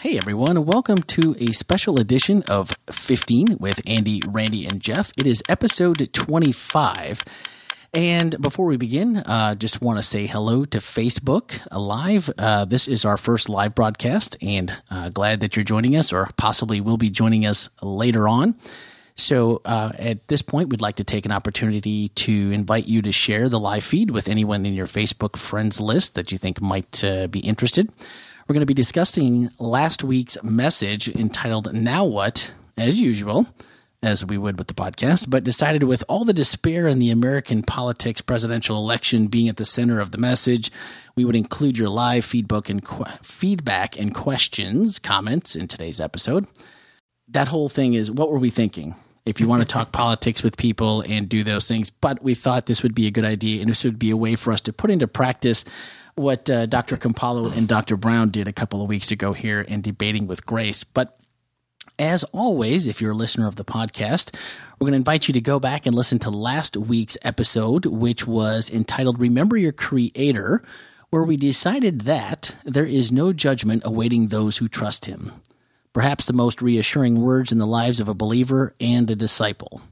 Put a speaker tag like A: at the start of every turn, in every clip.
A: Hey everyone, welcome to a special edition of 15 with Andy, Randy, and Jeff. It is episode 25. And before we begin, uh, just want to say hello to Facebook Live. Uh, this is our first live broadcast, and uh, glad that you're joining us, or possibly will be joining us later on. So, uh, at this point, we'd like to take an opportunity to invite you to share the live feed with anyone in your Facebook friends list that you think might uh, be interested. We're going to be discussing last week's message entitled Now What, as usual, as we would with the podcast, but decided with all the despair in the American politics presidential election being at the center of the message, we would include your live feedback and, feedback and questions, comments in today's episode. That whole thing is what were we thinking? If you want to talk politics with people and do those things, but we thought this would be a good idea and this would be a way for us to put into practice what uh, Dr. Campolo and Dr. Brown did a couple of weeks ago here in debating with Grace. But as always, if you're a listener of the podcast, we're going to invite you to go back and listen to last week's episode, which was entitled Remember Your Creator, where we decided that there is no judgment awaiting those who trust Him. Perhaps the most reassuring words in the lives of a believer and a disciple.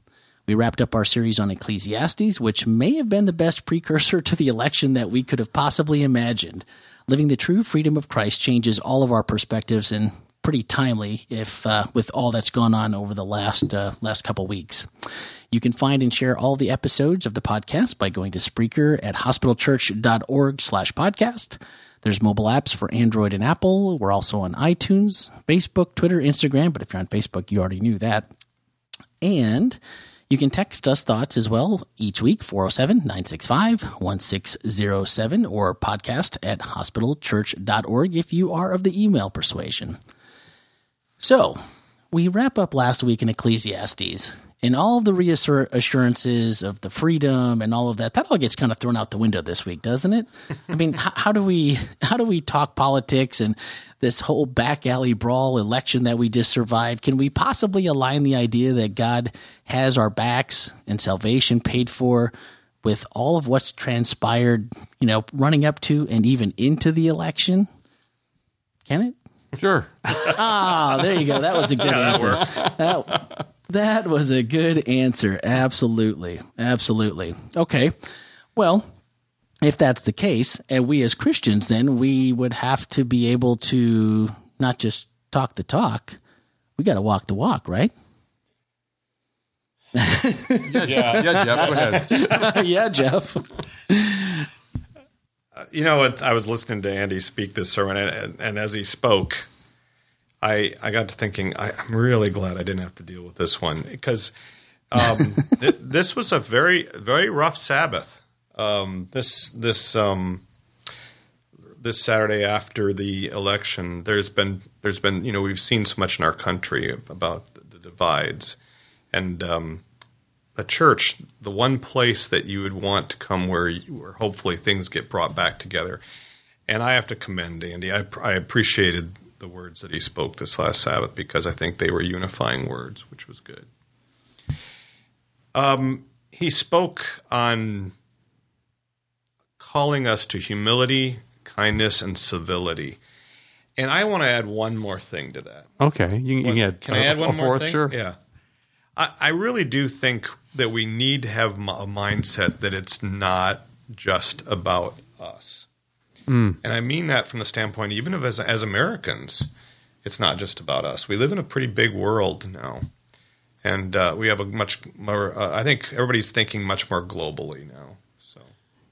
A: We wrapped up our series on Ecclesiastes, which may have been the best precursor to the election that we could have possibly imagined. Living the true freedom of Christ changes all of our perspectives and pretty timely if uh, with all that's gone on over the last uh, last couple weeks. You can find and share all the episodes of the podcast by going to Spreaker at hospitalchurch.org slash podcast. There's mobile apps for Android and Apple. We're also on iTunes, Facebook, Twitter, Instagram, but if you're on Facebook, you already knew that. And you can text us thoughts as well each week, 407 965 1607 or podcast at hospitalchurch.org if you are of the email persuasion. So, we wrap up last week in Ecclesiastes, and all of the reassurances of the freedom and all of that, that all gets kind of thrown out the window this week, doesn't it? I mean, how, how do we how do we talk politics and this whole back alley brawl election that we just survived? Can we possibly align the idea that God has our backs and salvation paid for with all of what's transpired, you know, running up to and even into the election? Can it?
B: Sure.
A: Ah, there you go. That was a good
C: Yeah, that
A: answer.
C: works.
A: That, that was a good answer. Absolutely. Absolutely. Okay. Well, if that's the case, and we as Christians, then we would have to be able to not just talk the talk, we got to walk the walk, right?
C: Yeah.
B: Yeah, Jeff, go ahead.
A: yeah, Jeff.
C: Uh, you know? I was listening to Andy speak this sermon, and, and as he spoke, I I got to thinking, I, I'm really glad I didn't have to deal with this one because um, th- this was a very very rough Sabbath. Um, this this um, this Saturday after the election, there's been there's been you know we've seen so much in our country about the, the divides, and um, a church, the one place that you would want to come where, you, where hopefully things get brought back together. And I have to commend Andy. I, I appreciated the words that he spoke this last Sabbath because I think they were unifying words, which was good. Um, he spoke on calling us to humility, kindness, and civility. And I want to add one more thing to that.
B: Okay, you, you can add,
C: Can I add one more thing?
B: Sure.
C: Yeah. I, I really do think that we need to have a mindset that it's not just about us.
B: Hmm.
C: And I mean that from the standpoint, even of as, as Americans, it's not just about us. We live in a pretty big world now. And uh, we have a much more, uh, I think everybody's thinking much more globally now. So,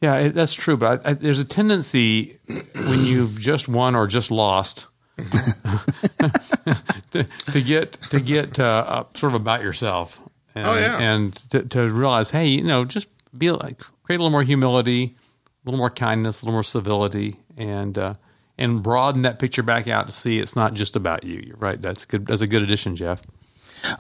B: Yeah, it, that's true. But I, I, there's a tendency when you've just won or just lost to, to get to get uh, sort of about yourself. And,
C: Oh, yeah.
B: and to, to realize, hey, you know, just be like create a little more humility, little more kindness, a little more civility, and uh, and broaden that picture back out to see it's not just about you. You're right. That's good. That's a good addition, Jeff.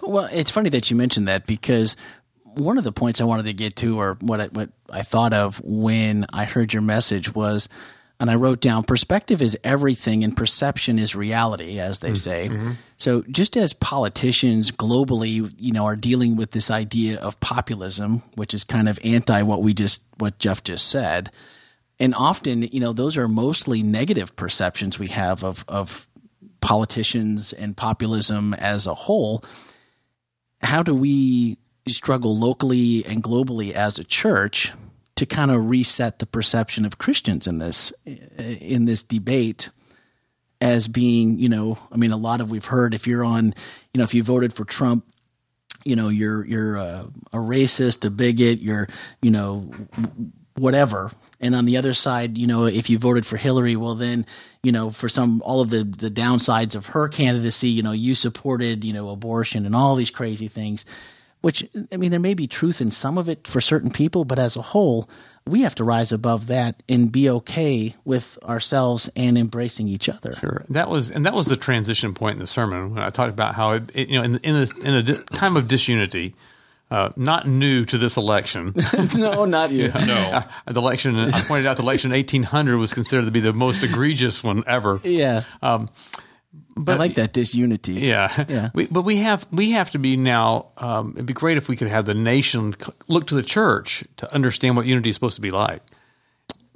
A: Well, it's funny that you mentioned that because one of the points I wanted to get to, or what I, what I thought of when I heard your message was, and I wrote down, perspective is everything, and perception is reality, as they mm-hmm. say. Mm-hmm. So, just as politicians globally, you know, are dealing with this idea of populism, which is kind of anti what we just what Jeff just said, and often, you know, those are mostly negative perceptions we have of of politicians and populism as a whole. How do we struggle locally and globally as a church to kind of reset the perception of Christians in this in this debate as being, you know, I mean, a lot of we've heard if you're on, you know, if you voted for Trump, you know, you're you're a, a racist, a bigot, you're, you know, whatever. And on the other side, you know, if you voted for Hillary, well, then, you know, for some, all of the, the downsides of her candidacy, you know, you supported, you know, abortion and all these crazy things, which, I mean, there may be truth in some of it for certain people, but as a whole, we have to rise above that and be okay with ourselves and embracing each other.
B: Sure. That was, and that was the transition point in the sermon when I talked about how, it, it, you know, in, in a, in a time of disunity, uh, not new to this election.
A: no, not you.
C: No.
B: Uh, the election, I pointed out the election 1800 was considered to be the most egregious one ever.
A: Yeah.
B: Um,
A: I like that disunity.
B: Yeah,
A: Yeah.
B: We, but we have we have to be now. Um, it'd be great if we could have the nation look to the church to understand what unity is supposed to be like.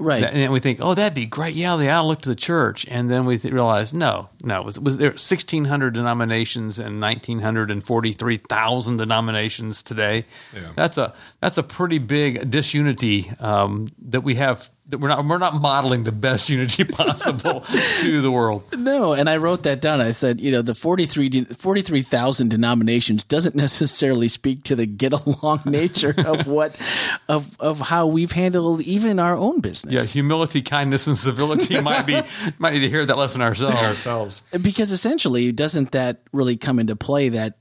A: Right.
B: And we think, oh, that'd be great. Yeah, they ought to look to the church. And then we th- realize, no, no. It was, was there 1,600 denominations and 1,943,000 denominations today?
C: Yeah.
B: That's a that's a pretty big disunity um, that we have. That we're not we're not modeling the best unity possible to the world.
A: No, and I wrote that down. I said, you know, the 43 de- 43,000 denominations doesn't necessarily speak to the get along nature of what of of how we've handled even our own business.
B: Yeah, humility, kindness, and civility might be might need to hear that lesson ourselves.
C: ourselves.
A: Because essentially, doesn't that really come into play that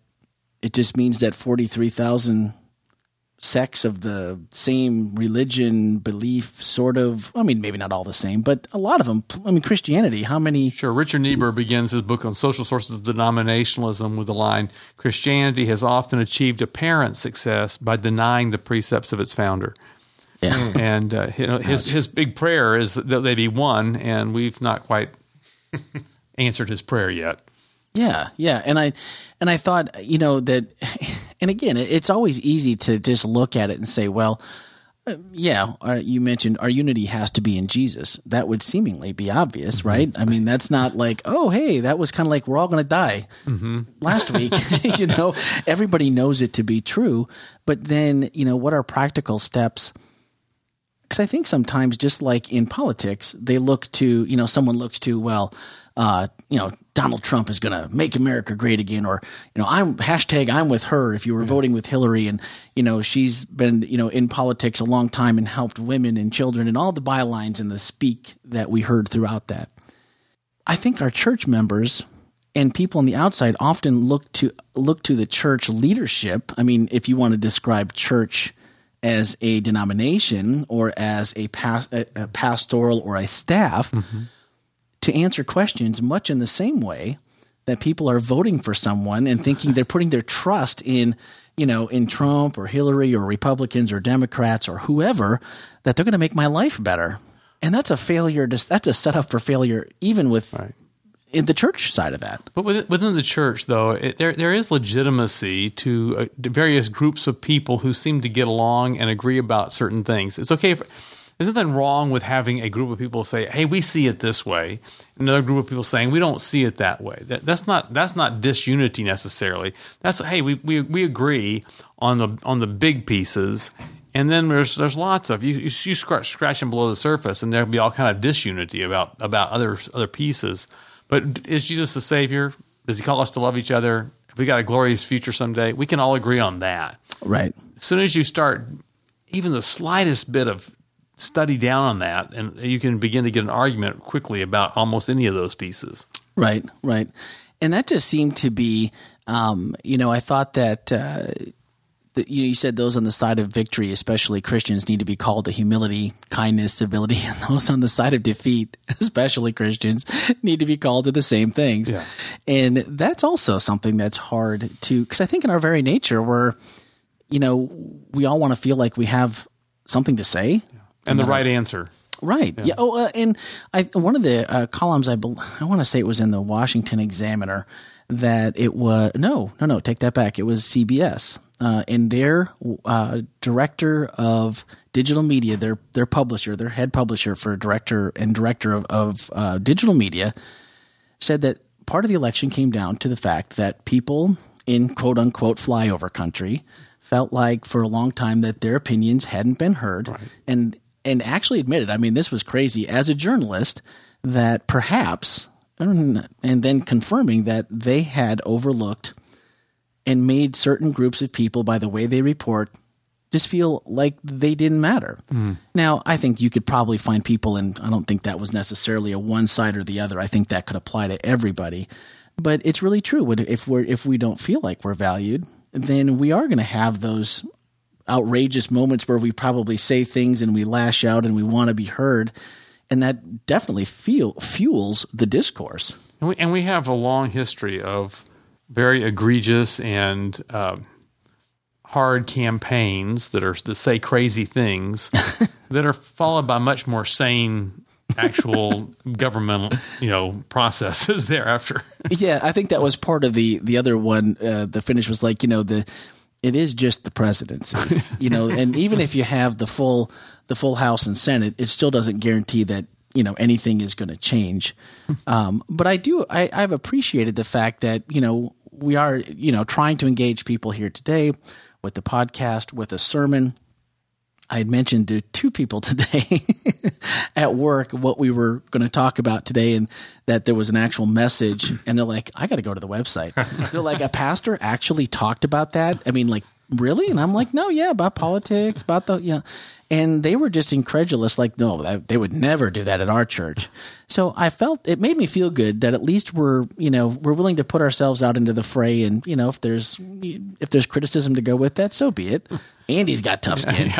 A: it just means that 43,000 sects of the same religion, belief, sort of, I mean, maybe not all the same, but a lot of them. I mean, Christianity, how many
B: Sure. Richard Niebuhr begins his book on social sources of denominationalism with the line Christianity has often achieved apparent success by denying the precepts of its founder.
A: Yeah.
B: And uh, you know, his, his big prayer is that they be one, and we've not quite answered his prayer yet.
A: Yeah, yeah, and I and I thought you know that, and again, it's always easy to just look at it and say, well, uh, yeah, uh, you mentioned our unity has to be in Jesus. That would seemingly be obvious, mm-hmm. right? I mean, that's not like, oh, hey, that was kind of like we're all going to die mm-hmm. last week. you know, everybody knows it to be true, but then you know, what are practical steps? because I think sometimes, just like in politics, they look to you know someone looks to well, uh, you know Donald Trump is going to make America great again, or you know I'm hashtag I'm with her. If you were voting with Hillary, and you know she's been you know in politics a long time and helped women and children and all the bylines and the speak that we heard throughout that. I think our church members and people on the outside often look to look to the church leadership. I mean, if you want to describe church as a denomination or as a, pas- a, a pastoral or a staff to answer questions much in the same way that people are voting for someone and thinking they're putting their trust in you know in Trump or Hillary or Republicans or Democrats or whoever that they're going to make my life better. And that's a failure. To, that's a setup for failure, even with
B: Right.
A: in the church side of that.
B: But within, within the church, though, it, there there is legitimacy to uh, to various groups of people who seem to get along and agree about certain things. It's okay. If, there's nothing wrong with having a group of people say, "Hey, we see it this way," another group of people saying, "We don't see it that way." That, that's not that's not disunity necessarily. That's hey, we, we we agree on the on the big pieces, and then there's there's lots of you you, you scratch scratching below the surface, and there'll be all kind of disunity about about other other pieces. But is Jesus the Savior? Does He call us to love each other? If we got a glorious future someday, we can all agree on that.
A: Right.
B: As soon as you start even the slightest bit of study down on that, and you can begin to get an argument quickly about almost any of those pieces.
A: Right, right. And that just seemed to be, um, you know, I thought that, uh, you, you said those on the side of victory, especially Christians, need to be called to humility, kindness, civility, and those on the side of defeat, especially Christians, need to be called to the same things.
B: Yeah.
A: And that's also something that's hard to, because I think in our very nature, we're, you know, we all want to feel like we have something to say.
B: And the right answer.
A: Right. Yeah. Oh, uh, and I one of the uh, columns I bel I want to say it was in the Washington Examiner that it was no no no take that back it was CBS uh, and their uh, director of digital media their their publisher their head publisher for director and director of, of uh, digital media said that part of the election came down to the fact that people in quote unquote flyover country felt like for a long time that their opinions hadn't been heard and and actually admitted, I mean, this was crazy as a journalist that perhaps and then confirming that they had overlooked and made certain groups of people by the way they report just feel like they didn't matter. Mm-hmm. Now, I think you could probably find people, and I don't think that was necessarily a one side or the other. I think that could apply to everybody. But it's really true. If we're if we don't feel like we're valued, then we are going to have those outrageous moments where we probably say things and we lash out and we want to be heard, and that definitely feel fuels the discourse.
B: And we, and we have a long history of very egregious and um, hard campaigns that are that say crazy things that are followed by much more sane actual governmental you know processes thereafter.
A: yeah, I think that was part of the the other one. Uh, the finish was like you know the it is just the presidency, you know, and even if you have the full the full House and Senate, it still doesn't guarantee that you know anything is going to change. Um, but I do I, I've appreciated the fact that you know we are you know trying to engage people here today with the podcast with a sermon. I had mentioned to two people today at work what we were going to talk about today and that there was an actual message. And they're like, I got to go to the website. they're like, a pastor actually talked about that. I mean, like, really? And I'm like, no, yeah, about politics, about the, yeah. And they were just incredulous, like, no, they would never do that at our church. So I felt it made me feel good that at least we're, you know, we're willing to put ourselves out into the fray. And, you know, if there's, if there's criticism to go with that, so be it. Andy's got tough skin.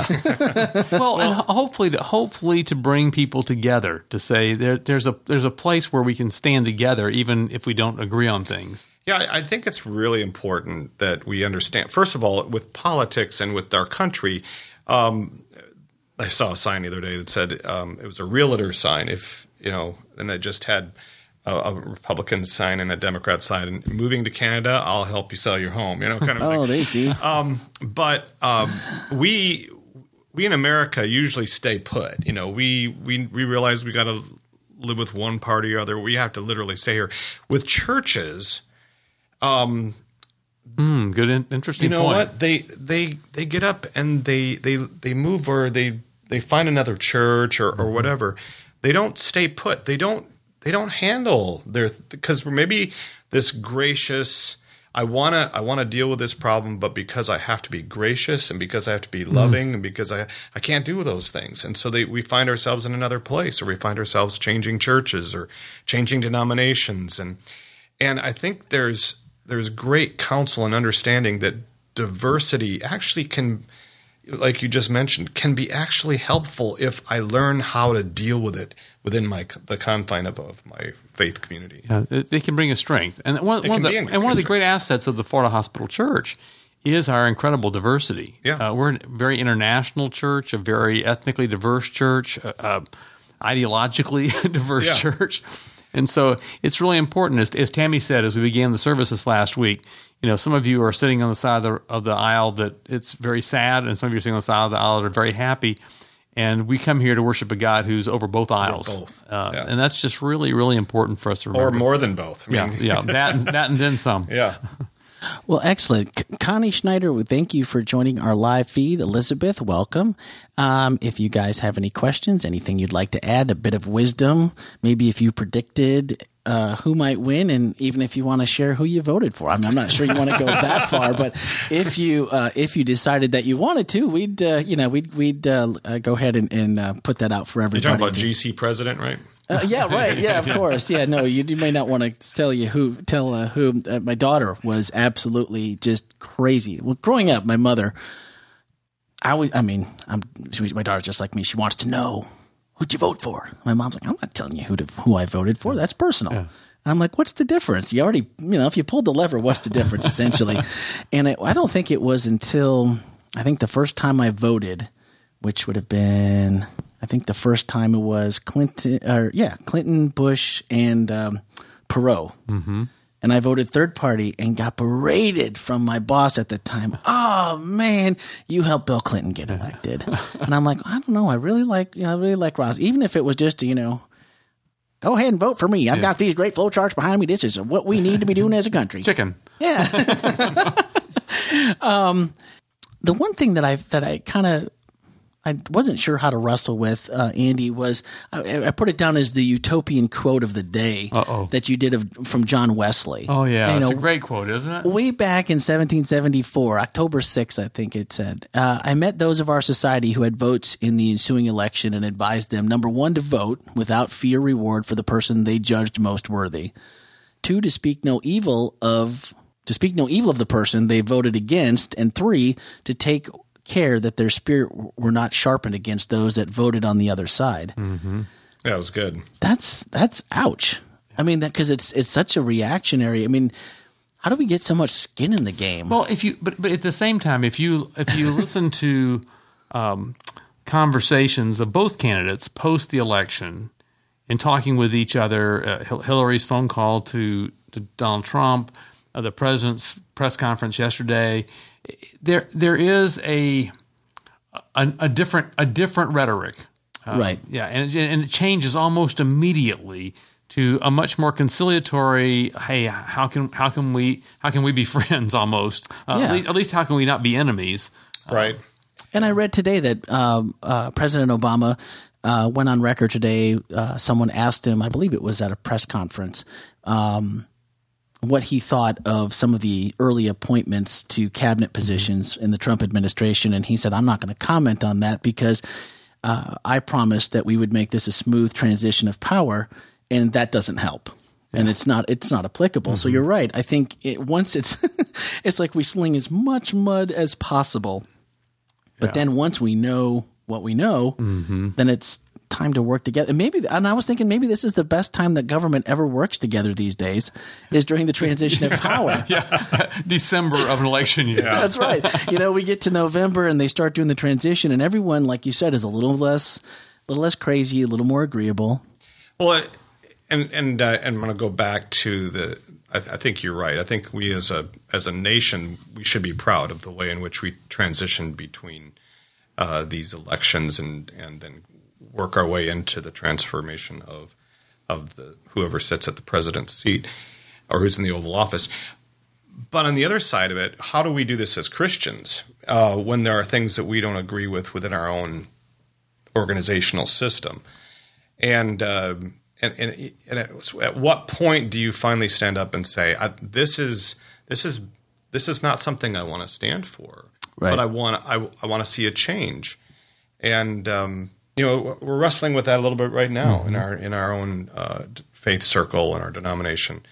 B: well, and hopefully, to, hopefully to bring people together to say there, there's a there's a place where we can stand together even if we don't agree on things.
C: Yeah, I I think it's really important that we understand. First of all, with politics and with our country, um, I saw a sign the other day that said um, it was a realtor sign. If you know, and it just had a, a Republican sign and a Democrat sign. And moving to Canada, I'll help you sell your home. You know, kind of.
A: Oh,
C: thing.
A: they see.
C: but um, we we in America usually stay put. You know, we we we realize we got to live with one party or other. We have to literally stay here. With churches, um,
B: Hmm, good, in, interesting
C: you know
B: point.
C: what they they they get up and they they they move or they they find another church or, or whatever they don't stay put they don't they don't handle their because maybe this gracious i want to i want to deal with this problem but because i have to be gracious and because i have to be mm. loving and because i i can't do those things. And so they we find ourselves in another place or we find ourselves changing churches or changing denominations. And and I think there's there's great counsel and understanding that diversity actually can like you just mentioned can be actually helpful if I learn how to deal with it within my the confine of, of my faith community.
B: Yeah, they can bring a strength, and one, one of the and one of the
C: great
B: assets of the Florida Hospital Church is our incredible diversity.
C: Yeah.
B: uh, we're a very international church, a very ethnically diverse church, uh, uh, ideologically diverse
C: Yeah.
B: church, and so it's really important. As, as Tammy said, as we began the service this last week, you know, some of you are sitting on the side of the, of the aisle that it's very sad, and some of you are sitting on the side of the aisle that are very happy. And we come here to worship a God who's over both aisles,
C: both.
B: Uh,
C: Yeah.
B: and that's just really, really important for us to remember.
C: Or more than both. I
B: Yeah,
C: mean,
B: yeah, that and, that and then some.
C: yeah.
A: Well, excellent. Connie Schneider, thank you for joining our live feed. Elizabeth, welcome. Um, if you guys have any questions, anything you'd like to add, a bit of wisdom, maybe if you predicted uh, who might win, and even if you want to share who you voted for. I mean, I'm not sure you want to go that far, but if you uh, if you decided that you wanted to, we'd uh, you know we'd we'd uh, uh, go ahead and, and uh, put that out for everybody.
C: You're talking about
A: to-
C: GC president, right?
A: uh, yeah, right. Yeah, of course. Yeah, no, you, you may not want to tell you who tell uh, who. Uh, my daughter was absolutely just crazy. Well, growing up, my mother, I was. I mean, I'm. She, my daughter's just like me. She wants to know who'd you vote for. My mom's like, I'm not telling you who to who I voted for. That's personal. And I'm like, what's the difference? You already, you know, if you pulled the lever, what's the difference essentially? and it, I don't think it was until I think the first time I voted, which would have been, I think the first time it was Clinton, or yeah, Clinton, Bush, and um, Perot. Mm-hmm. And I voted third party and got berated from my boss at the time. Oh man, you helped Bill Clinton get elected. and I'm like, I don't know. I really like, you know, I really like Ross, even if it was just, you know, Go ahead and vote for me. I've got these great flow charts behind me. This is what we need to be doing as a country.
B: Chicken.
A: Yeah. um, the one thing that I that I kind of I wasn't sure how to wrestle with uh, Andy was I, I, put it down as the utopian quote of the day
B: Uh-oh.
A: that you did of, from John Wesley.
B: Oh yeah,
A: You
B: it's
A: know,
B: a great quote, isn't it?
A: Way back in 1774, October 6th, I think it said, uh, I met those of our society who had votes in the ensuing election and advised them number one, to vote without fee or reward for the person they judged most worthy. Two, to speak no evil of to speak no evil of the person they voted against, and three, to take care that their spirit were not sharpened against those that voted on the other side.
C: That was good.
A: That's that's ouch. I mean that because it's it's such a reactionary. I mean, how do we get so much skin in the game?
B: Well, if you but but at the same time, if you if you listen to um, conversations of both candidates post the election and talking with each other, uh, Hillary's phone call to to Donald Trump, uh, the president's press conference yesterday, there there is a a, a different a different rhetoric
A: right.
B: yeah, and it, and it changes almost immediately to a much more conciliatory. Hey, how can how can we how can we be friends? Almost uh,
A: Yeah.
B: at, least, at least how can we not be enemies?
C: Right.
A: And I read today that um, uh, President Obama uh, went on record today. Uh, someone asked him, I believe it was at a press conference, um, what he thought of some of the early appointments to cabinet mm-hmm. positions in the Trump administration. And he said, I'm not going to comment on that because uh, I promised that we would make this a smooth transition of power, and that doesn't help. And it's not it's not applicable. So mm-hmm. you're right. I think it, once it's it's like we sling as much mud as possible but then once we know what we know, mm-hmm. then it's time to work together. And maybe, and I was thinking maybe this is the best time that government ever works together these days is during the transition of power.
B: Yeah, December of an election year.
A: That's right. You know, we get to November and they start doing the transition, and everyone, like you said, is a little less, a little less crazy, a little more agreeable.
C: Well, uh, and and uh, and I'm going to go back to the. I, I think you're right. I think we as a as a nation we should be proud of the way in which we transitioned between uh, these elections and and then work our way into the transformation of of the whoever sits at the president's seat or who's in the Oval Office. But on the other side of it, how do we do this as Christians uh, when there are things that we don't agree with within our own organizational system? And uh, and, and, and at, at what point do you finally stand up and say, "This is this is this is not something I want to stand for,
A: Right.
C: but I want I, I want to see a change." And um, you know, we're wrestling with that a little bit right now in our in our own uh, faith circle and our denomination,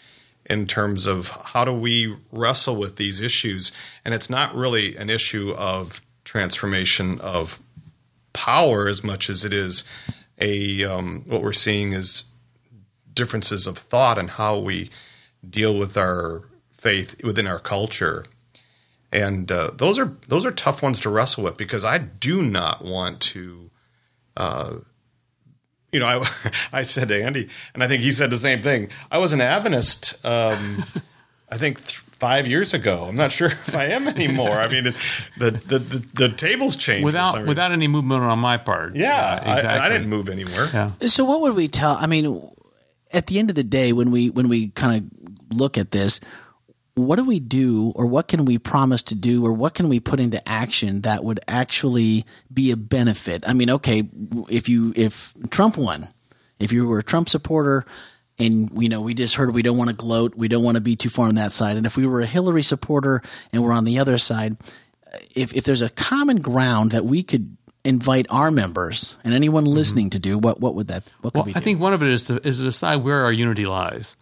C: in terms of how do we wrestle with these issues. And it's not really an issue of transformation of power as much as it is a um, what we're seeing is differences of thought and how we deal with our faith within our culture. And uh, those are those are tough ones to wrestle with because I do not want to, uh, you know, I I said to Andy, and I think he said the same thing. I was an Adventist, um, I think th- five years ago. I'm not sure if I am anymore. I mean, it, the, the the the tables changed
B: Without without any movement on my part.
C: Yeah,
B: Uh,
C: I, I didn't move anywhere.
B: Yeah.
A: So what would we tell? I mean, at the end of the day, when we when we kind of look at this, what do we do, or what can we promise to do, or what can we put into action that would actually be a benefit? I mean, okay, if you if Trump won, if you were a Trump supporter. And you know, we just heard we don't want to gloat, we don't want to be too far on that side. And if we were a Hillary supporter and we're on the other side, if if there's a common ground that we could invite our members and anyone mm-hmm. listening to do, what what would that what could
B: Well,
A: we
B: I think one of it is to is to decide where our unity lies.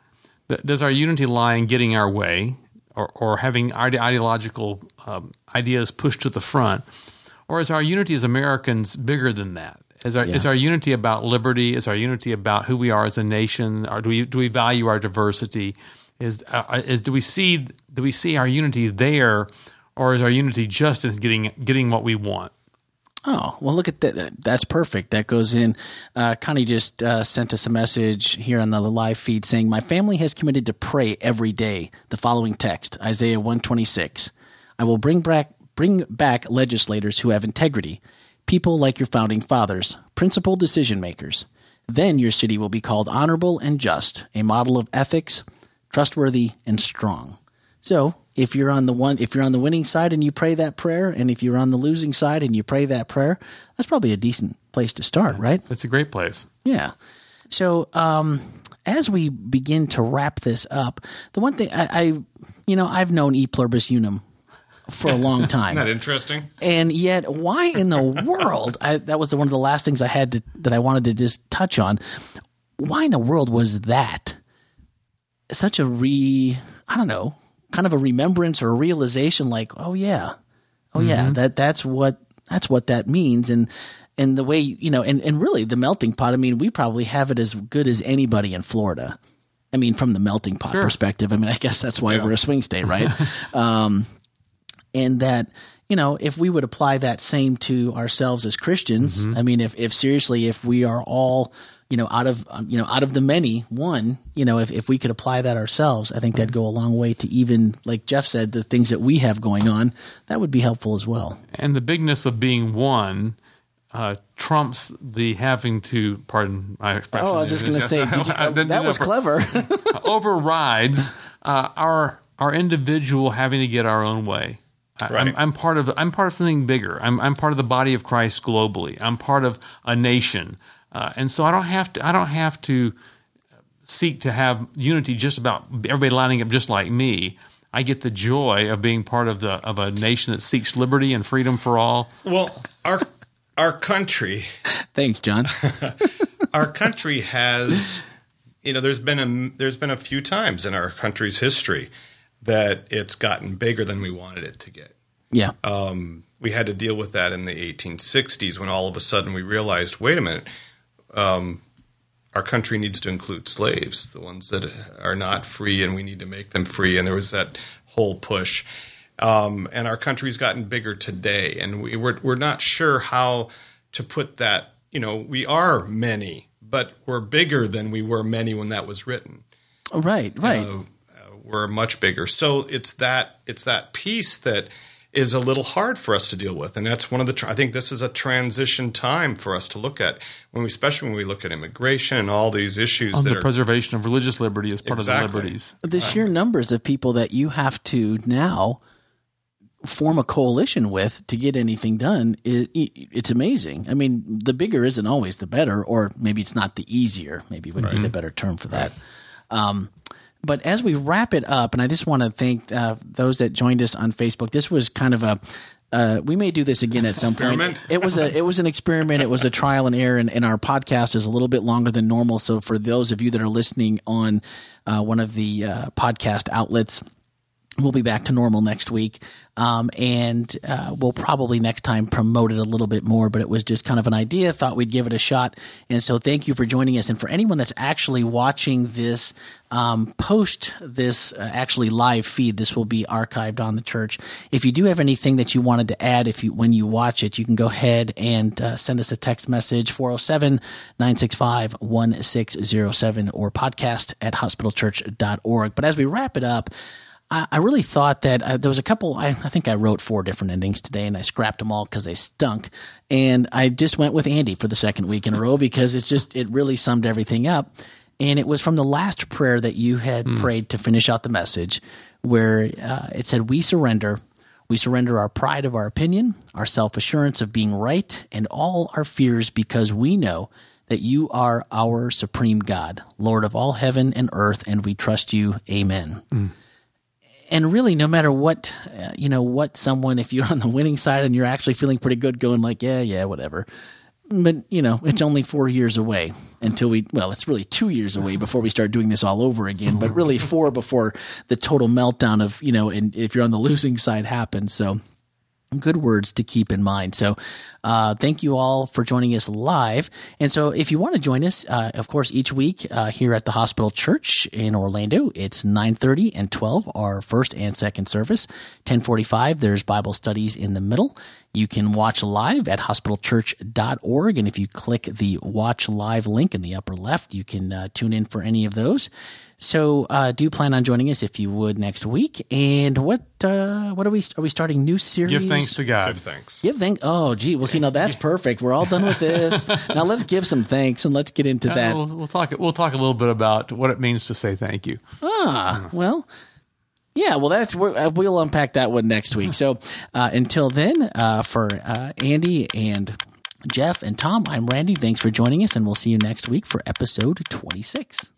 B: Does our unity lie in getting our way, or or having ide- ideological um, ideas pushed to the front, or is our unity as Americans bigger than that? Is our is our unity about liberty? Is our unity about who we are as a nation? Or do we do we value our diversity? Is uh, is do we see do we see our unity there, or is our unity just in getting getting what we want?
A: Oh, well, look at that. That's perfect. That goes in. Uh, Connie just uh, sent us a message here on the live feed saying, My family has committed to pray every day. The following text Isaiah 126. I will bring back, bring back legislators who have integrity, people like your founding fathers, principal decision makers. Then your city will be called honorable and just, a model of ethics, trustworthy and strong. So, if you're on the one if you're on the winning side and you pray that prayer and if you're on the losing side and you pray that prayer, that's probably a decent place to start, right?
B: It's a great place.
A: Yeah. So, um, as we begin to wrap this up, the one thing I, I you know, I've known E pluribus unum for a long time.
C: Isn't interesting?
A: And yet, why in the world? I, that was the, one of the last things I had to, that I wanted to just touch on. Why in the world was that such a re? I don't know, kind of a remembrance or a realization. Like, oh yeah, oh yeah, that that's what that's what that means. And and the way you know, and and really the melting pot. I mean, we probably have it as good as anybody in Florida. I mean, from the melting pot
B: Sure.
A: perspective. I mean, I guess that's why we're a swing state, right? um, and that you know if we would apply that same to ourselves as christians i mean if, if seriously if we are all you know out of um, you know out of the many one you know if, if we could apply that ourselves i think that'd go a long way to even like jeff said the things that we have going on that would be helpful as well
B: And the bigness of being one uh, trumps the having to, pardon my expression.
A: oh i was just going to say did you,
B: I
A: that was clever
B: overrides uh, our our individual having to get our own way. I,
C: Right.
B: I'm, I'm part of I'm part of something bigger. I'm I'm part of the body of Christ globally. I'm part of a nation, uh, and so I don't have to I don't have to seek to have unity just about everybody lining up just like me. I get the joy of being part of the of a nation that seeks liberty and freedom for all.
C: Well, our our country
A: thanks john
C: our country has you know there's been a there's been a few times in our country's history that it's gotten bigger than we wanted it to get.
A: yeah
C: Um, we had to deal with that in the 1860s when all of a sudden we realized, wait a minute, um, our country needs to include slaves, the ones that are not free, and we need to make them free. And there was that whole push. Um, and our country's gotten bigger today, and we, we're we're not sure how to put that. You know, we are many, but we're bigger than we were many when that was written
A: right right
C: uh, were much bigger. So it's that it's that piece that is a little hard for us to deal with, and that's one of the. Tr- I think this is a transition time for us to look at when we, especially when we look at immigration and all these issues
B: On
C: that
B: the
C: are.
B: preservation of religious liberty as part
C: Exactly.
B: of the liberties.
A: the sheer numbers of people that you have to now form a coalition with to get anything done it, it's amazing i mean the bigger isn't always the better or maybe it's not the easier maybe would be the better term for that um, but as we wrap it up and i just want to thank uh, those that joined us on facebook this was kind of a uh, we may do this again at some point. It was a it was an experiment. It was a trial and error, and, and our podcast is a little bit longer than normal. So for those of you that are listening on uh, one of the uh, podcast outlets, we'll be back to normal next week. Um, and uh, we'll probably next time promote it a little bit more, but it was just kind of an idea. Thought we'd give it a shot. And so thank you for joining us. And for anyone that's actually watching this um, post this uh, actually live feed, this will be archived on the church. If you do have anything that you wanted to add, if you when you watch it, you can go ahead and uh, send us a text message 407 965 1607 or podcast at hospitalchurch.org. But as we wrap it up, I, I really thought that uh, there was a couple. I, I think I wrote four different endings today, and I scrapped them all because they stunk. And I just went with Andy for the second week in a row because it's just it really summed everything up. And it was from the last prayer that you had prayed to finish out the message, where uh, it said, "We surrender." We surrender our pride of our opinion, our self assurance of being right, and all our fears because we know that you are our supreme God, Lord of all heaven and earth, and we trust you. Amen and really no matter what uh, you know what someone if you're on the winning side and you're actually feeling pretty good going like yeah yeah whatever. But you know it's only four years away until we well it's really two years away before we start doing this all over again but really four before the total meltdown of you know and if you're on the losing side happens. So good words to keep in mind. So, uh, thank you all for joining us live. And so, if you want to join us, uh, of course, each week uh, here at the Hospital Church in Orlando, it's nine thirty and twelve, our first and second service. Ten forty five, there's Bible studies in the middle. You can watch live at hospitalchurch.org. And if you click the watch live link in the upper left, you can uh, tune in for any of those. So uh, do you plan on joining us if you would next week. And what uh, what are we are we starting new series?
B: Give thanks to God.
C: Give thanks.
A: Give thank. Oh, gee. Well, see, now that's perfect. We're all done with this. now let's give some thanks and let's get into
B: Uh,
A: that.
B: We'll, we'll talk. We'll talk a little bit about what it means to say thank you.
A: Ah, well, yeah. Well, that's we're, uh, we'll unpack that one next week. So uh, until then, uh, for uh, Andy and Jeff and Tom, I'm Randy. Thanks for joining us, and we'll see you next week for episode 26.